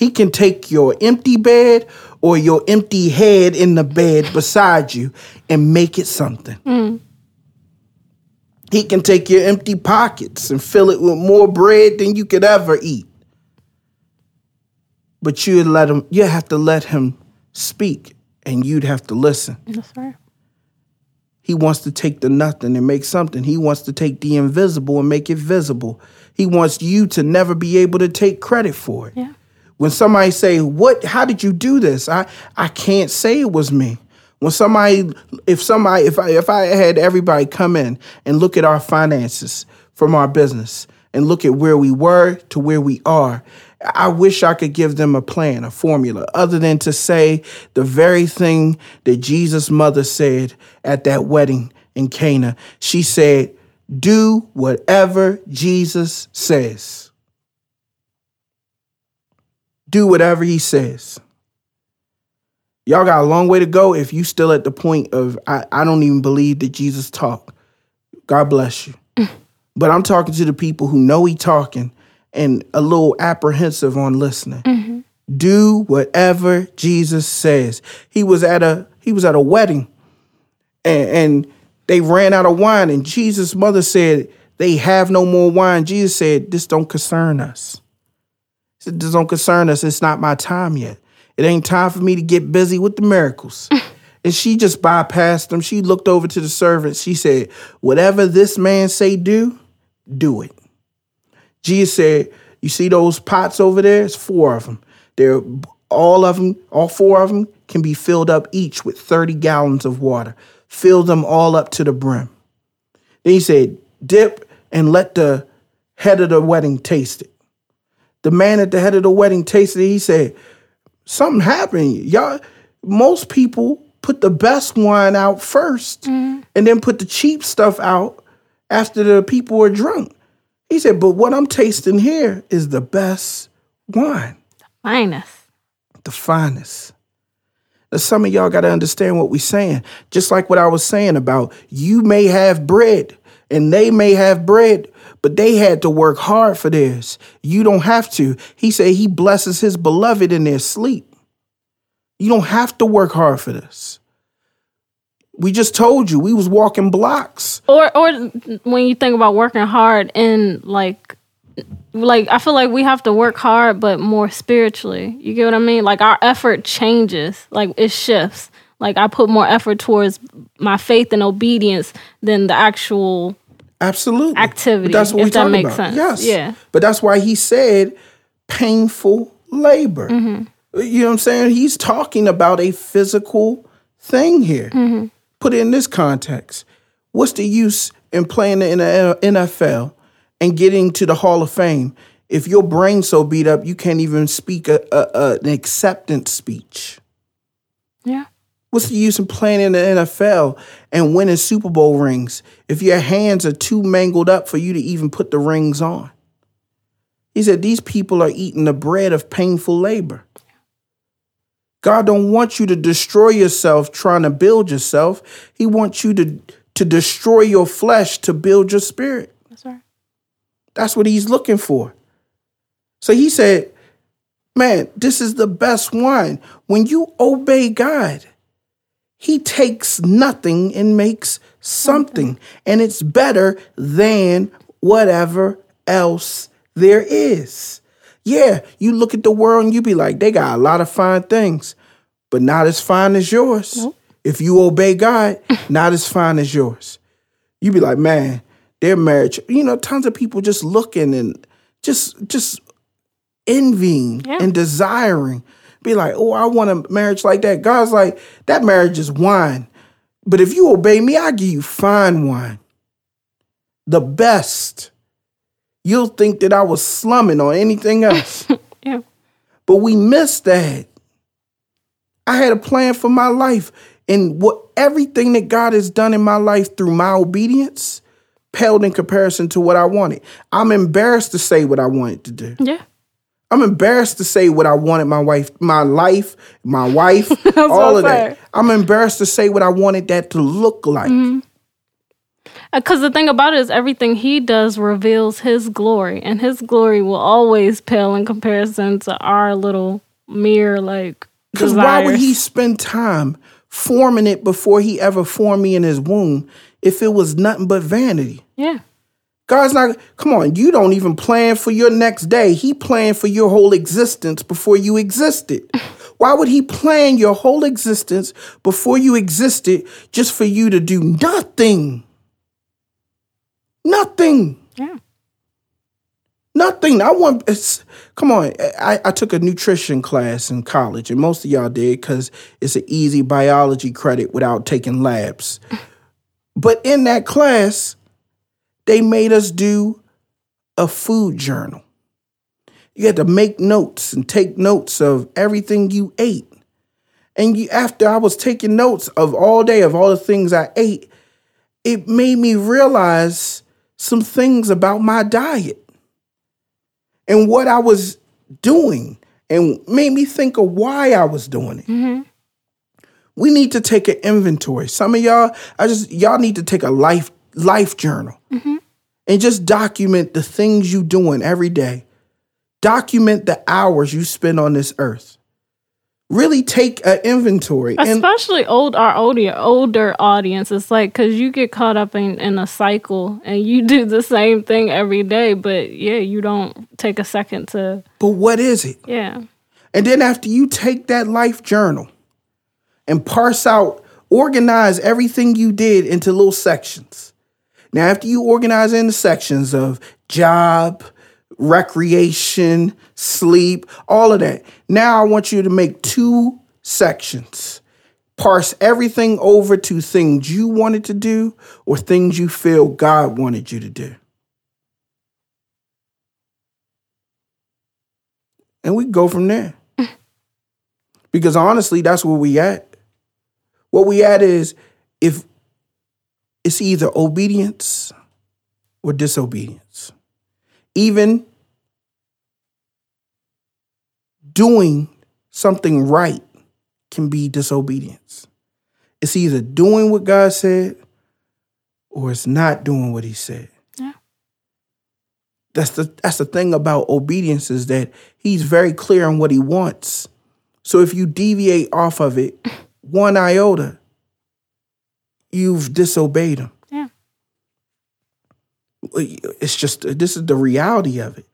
He can take your empty bed or your empty head in the bed beside you and make it something. He can take your empty pockets and fill it with more bread than you could ever eat. But you let him you have to let him speak and you'd have to listen. That's right. He wants to take the nothing and make something. He wants to take the invisible and make it visible. He wants you to never be able to take credit for it. Yeah. When somebody say, "What? How did you do this?" I I can't say it was me. When somebody, if somebody, if I if I had everybody come in and look at our finances from our business and look at where we were to where we are, I wish I could give them a plan, a formula, other than to say the very thing that Jesus' mother said at that wedding in Cana. She said, Do whatever Jesus says. Do whatever he says. Y'all got a long way to go if you still at the point of I, I don't even believe that Jesus talked. God bless you. but I'm talking to the people who know he talking and a little apprehensive on listening. Mm-hmm. Do whatever Jesus says. He was at a he was at a wedding and, and they ran out of wine and Jesus' mother said, They have no more wine. Jesus said, This don't concern us. Said, This don't concern us. It's not my time yet. It ain't time for me to get busy with the miracles. and she just bypassed them. She looked over to the servants. She said, Whatever this man say do, do it. Jesus said, You see those pots over there? It's four of them. They're all of them, all four of them can be filled up each with 30 gallons of water. Fill them all up to the brim. Then he said, Dip and let the head of the wedding taste it. The man at the head of the wedding tasted it. He said, Something happened. Y'all, most people put the best wine out 1st mm-hmm. and then put the cheap stuff out after the people are drunk. He said, But what I'm tasting here is the best wine, The finest. the finest. Now, some of y'all got to understand what we're saying. Just like what I was saying about you may have bread and they may have bread, but they had to work hard for theirs. You don't have to. He said he blesses his beloved in their sleep. You don't have to work hard for this. We just told you we was walking blocks. Or or when you think about working hard and like like I feel like we have to work hard but more spiritually. You get what I mean? Like our effort changes. Like it shifts. Like I put more effort towards my faith and obedience than the actual Absolutely. Activity, But that's what we that makes about. sense. Yes. Yeah. But that's why he said painful labor. Mm-hmm. You know what I'm saying? He's talking about a physical thing here. Mm-hmm. Put it in this context. What's the use in playing in the NFL and getting to the Hall of Fame if your brain's so beat up you can't even speak a, a, a, an acceptance speech? Yeah. What's the use in playing in the NFL and winning Super Bowl rings if your hands are too mangled up for you to even put the rings on? He said these people are eating the bread of painful labor. God don't want you to destroy yourself trying to build yourself. He wants you to to destroy your flesh to build your spirit. That's right. That's what he's looking for. So he said, Man, this is the best wine. When you obey God, he takes nothing and makes something. And it's better than whatever else there is. Yeah, you look at the world and you be like, they got a lot of fine things, but not as fine as yours. If you obey God, not as fine as yours. You be like, man, their marriage, you know, tons of people just looking and just just envying Yeah. and desiring. Be like, oh, I want a marriage like that. God's like, that marriage is wine. But if you obey me, I give you fine wine. The best. You'll think that I was slumming on anything else. Yeah. But we missed that. I had a plan for my life. And what everything that God has done in my life through my obedience paled in comparison to what I wanted. I'm embarrassed to say what I wanted to do. Yeah. I'm embarrassed to say what I wanted my wife, my life, my wife, all of that. I'm embarrassed to say what I wanted that to look like. Mm-hmm. Uh, because the thing about it is, everything he does reveals his glory, and his glory will always pale in comparison to our little mere like. Because why would he spend time forming it before he ever formed me in his womb if it was nothing but vanity? Yeah. God's not, come on, you don't even plan for your next day. He planned for your whole existence before you existed. Why would he plan your whole existence before you existed just for you to do nothing? Nothing. Yeah. Nothing. I want. It's, come on. I, I took a nutrition class in college, and most of y'all did because it's an easy biology credit without taking labs. But in that class, they made us do a food journal. You had to make notes and take notes of everything you ate. And you, after I was taking notes of all day of all the things I ate, it made me realize some things about my diet and what I was doing and made me think of why I was doing it. Mm-hmm. We need to take an inventory. Some of y'all, I just y'all need to take a life life journal mm-hmm. and just document the things you doing every day. Document the hours you spend on this earth. Really take an inventory. And Especially old our older older audience. It's like because you get caught up in, in a cycle and you do the same thing every day, but yeah, you don't take a second to but what is it? yeah. And then after you take that life journal and parse out, organize everything you did into little sections. Now, after you organize in the sections of job, recreation, sleep, all of that, now I want you to make two sections. Parse everything over to things you wanted to do or things you feel God wanted you to do. And we go from there. Because honestly, that's where we at. What we at is if it's either obedience or disobedience. Even doing something right can be disobedience. It's either doing what God said or it's not doing what he said. Yeah. That's the that's the thing about obedience is that he's very clear on what he wants. So if you deviate off of it one iota, you've disobeyed him. Yeah. It's just this is the reality of it.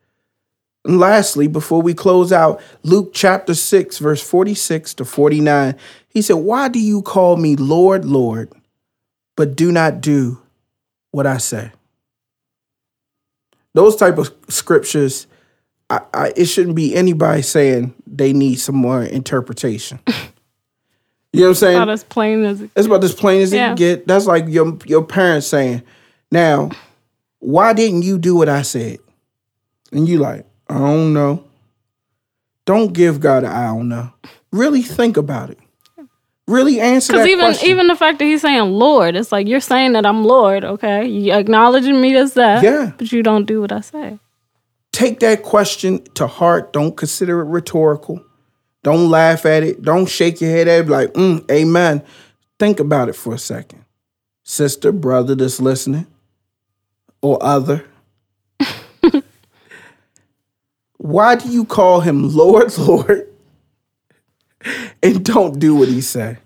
And lastly, before we close out, Luke chapter 6, verse 46 to 49, he said, Why do you call me Lord, Lord, but do not do what I say? Those type of scriptures, I, I, it shouldn't be anybody saying they need some more interpretation. you know what I'm saying? Not as plain as it It's about as plain as it can get. That's like your your parents saying, "Now, why didn't you do what I said?" And you like, "I don't know." Don't give God an I don't know. Really think about it. Really answer that even question. even the fact that he's saying Lord, it's like you're saying that I'm Lord, okay? You acknowledging me as that, Yeah. but you don't do what I say. Take that question to heart. Don't consider it rhetorical. Don't laugh at it. Don't shake your head at it like, mm, amen. Think about it for a second. Sister, brother that's listening, or other. Why do you call him Lord, Lord, and don't do what he say?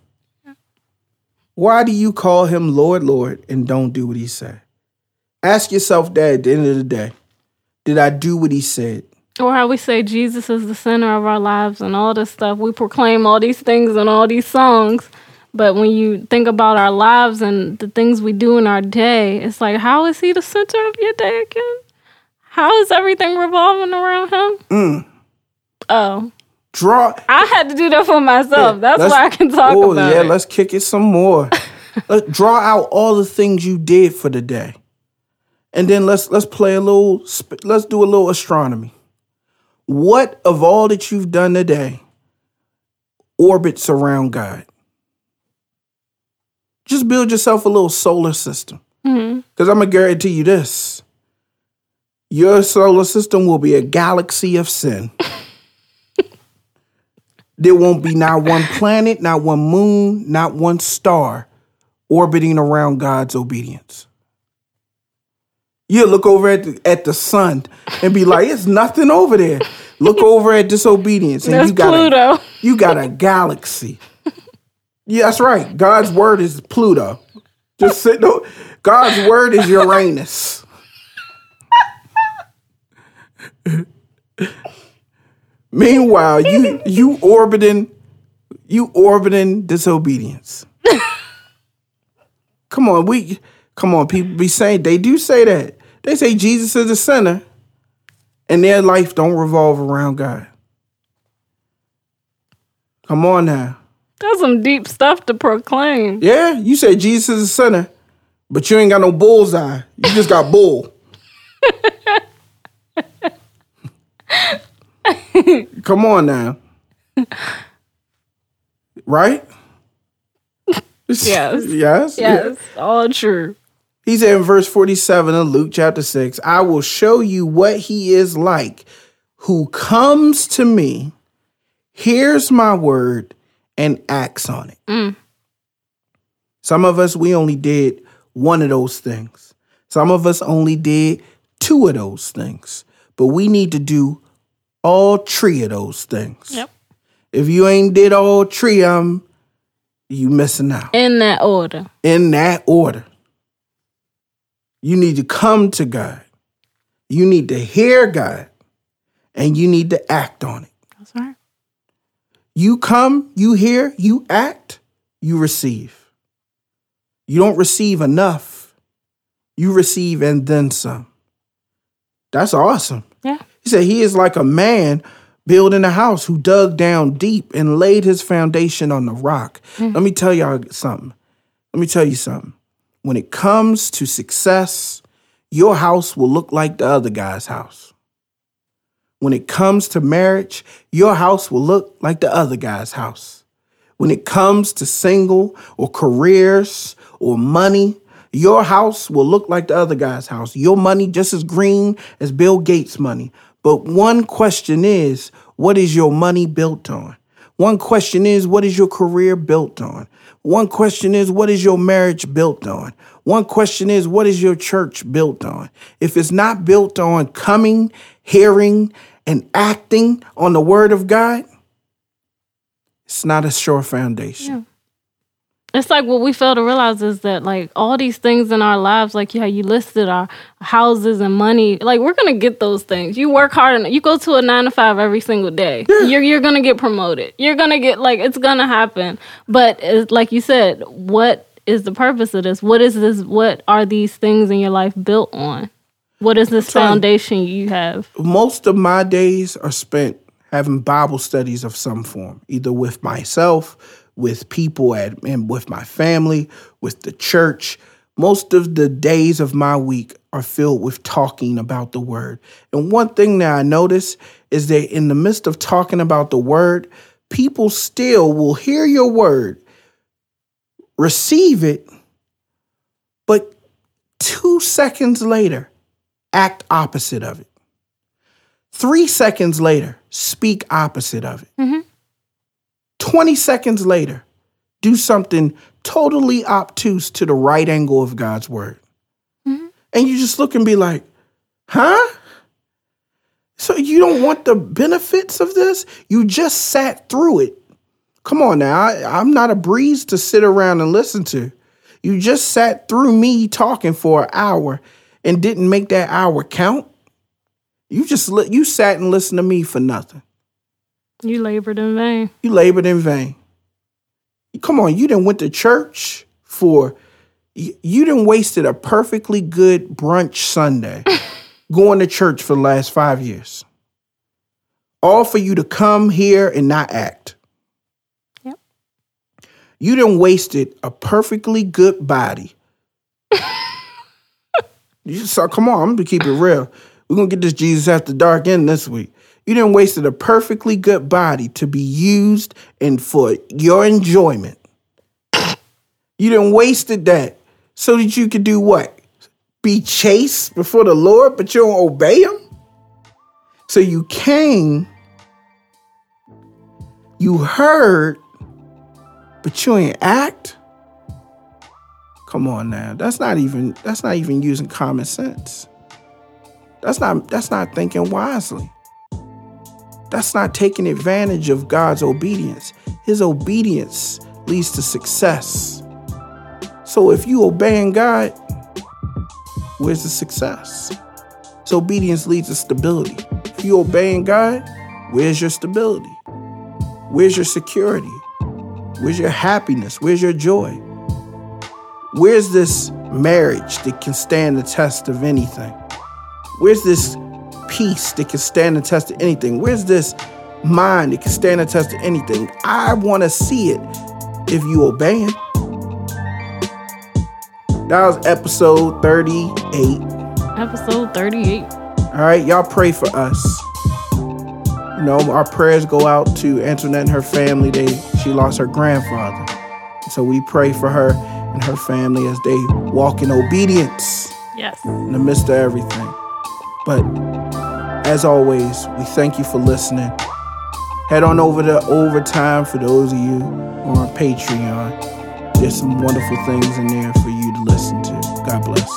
Why do you call him Lord, Lord, and don't do what he say? Ask yourself that at the end of the day. Did I do what he said? Or how we say Jesus is the center of our lives and all this stuff. We proclaim all these things and all these songs. But when you think about our lives and the things we do in our day, it's like, how is he the center of your day again? How is everything revolving around him? Mm. Oh, Draw. I had to do that for myself. That's why I can talk about oh, about yeah, it. let's kick it some more. let's draw out all the things you did for the day, and then let's let's play a little. Let's do a little astronomy. What of all that you've done today orbits around God? Just build yourself a little solar system. Mhm. Because I'm gonna guarantee you this: your solar system will be a galaxy of sin. there won't be not one planet, not one moon, not one star orbiting around God's obedience. You look over at the, at the sun and be like, "It's nothing over there." Look over at disobedience, and That's you got a, Pluto. you got a galaxy. Yeah, that's right. God's word is Pluto. Just sit. No, God's word is Uranus. Meanwhile, you you orbiting, you orbiting disobedience. come on, we come on. People be saying they do say that. They say Jesus is the center, and their life don't revolve around God. Come on now. That's some deep stuff to proclaim. Yeah, you say Jesus is the center, but you ain't got no bullseye. You just got bull. Come on now. Right? Yes. Yes. Yes, all true. He said in verse 47 of Luke chapter 6, I will show you what he is like who comes to me, hears my word, and acts on it. Mm. Some of us, we only did one of those things. Some of us only did two of those things. But we need to do all three of those things. Yep. If you ain't did all three of them, you missing out. In that order. In that order. You need to come to God. You need to hear God. And you need to act on it. That's right. You come, you hear, you act, you receive. You don't receive enough. You receive and then some. That's awesome. Yeah. He said he is like a man building a house who dug down deep and laid his foundation on the rock. Mm. Let me tell y'all something. Let me tell you something. When it comes to success, your house will look like the other guy's house. When it comes to marriage, your house will look like the other guy's house. When it comes to single or careers or money, your house will look like the other guy's house. Your money just as green as Bill Gates' money. But one question is, what is your money built on? One question is, what is your career built on? One question is, what is your marriage built on? One question is, what is your church built on? If it's not built on coming, hearing, and acting on the word of God, it's not a sure foundation. It's like what we fail to realize is that like all these things in our lives, like how you listed our houses and money, like we're gonna get those things. You work hard and you go to a nine to five every single day. Yeah. You're you're gonna get promoted. You're gonna get like it's gonna happen. But it's, like you said, what is the purpose of this? What is this? What are these things in your life built on? What is this foundation you have? most of my days are spent having Bible studies of some form, either with myself, with people at and with my family, with the church. Most of the days of my week are filled with talking about the word. And one thing that I notice is that in the midst of talking about the word, people still will hear your word, receive it, but two seconds later, act opposite of it. Three seconds later, speak opposite of it. Mm-hmm. 20 seconds later, do something totally obtuse to the right angle of God's word. Mm-hmm. And you just look and be like, huh? So you don't want the benefits of this? You just sat through it. Come on now, I, I'm not a breeze to sit around and listen to. You just sat through me talking for an hour and didn't make that hour count. You just li- you sat and listened to me for nothing. You labored in vain. You labored in vain. Come on, you didn't went to church for you, didn't wasted a perfectly good brunch Sunday going to church for the last five years. All for you to come here and not act. Yep. You didn't wasted a perfectly good body. you just saw, come on, I'm gonna keep it real. We're gonna get this Jesus after dark in this week. You didn't wasted a perfectly good body to be used and for your enjoyment. You didn't wasted that so that you could do what? Be chaste before the Lord, but you don't obey him? So you came, you heard, but you ain't act. Come on now. That's not even that's not even using common sense. That's not that's not thinking wisely. That's not taking advantage of God's obedience. His obedience leads to success. So if you obeying God, where's the success? So obedience leads to stability. If you obeying God, where's your stability? Where's your security? Where's your happiness? Where's your joy? Where's this marriage that can stand the test of anything? Where's this peace that can stand the test of anything? Where's this mind that can stand the test of anything? I want to see it if you obey him. That was episode 38. Episode 38. All right, y'all pray for us. You know, our prayers go out to Antoinette and her family. They she lost her grandfather. So we pray for her and her family as they walk in obedience Yes. in the midst of everything. But as always, we thank you for listening. Head on over to Overtime for those of you who are on Patreon. There's some wonderful things in there for you to listen to. God bless.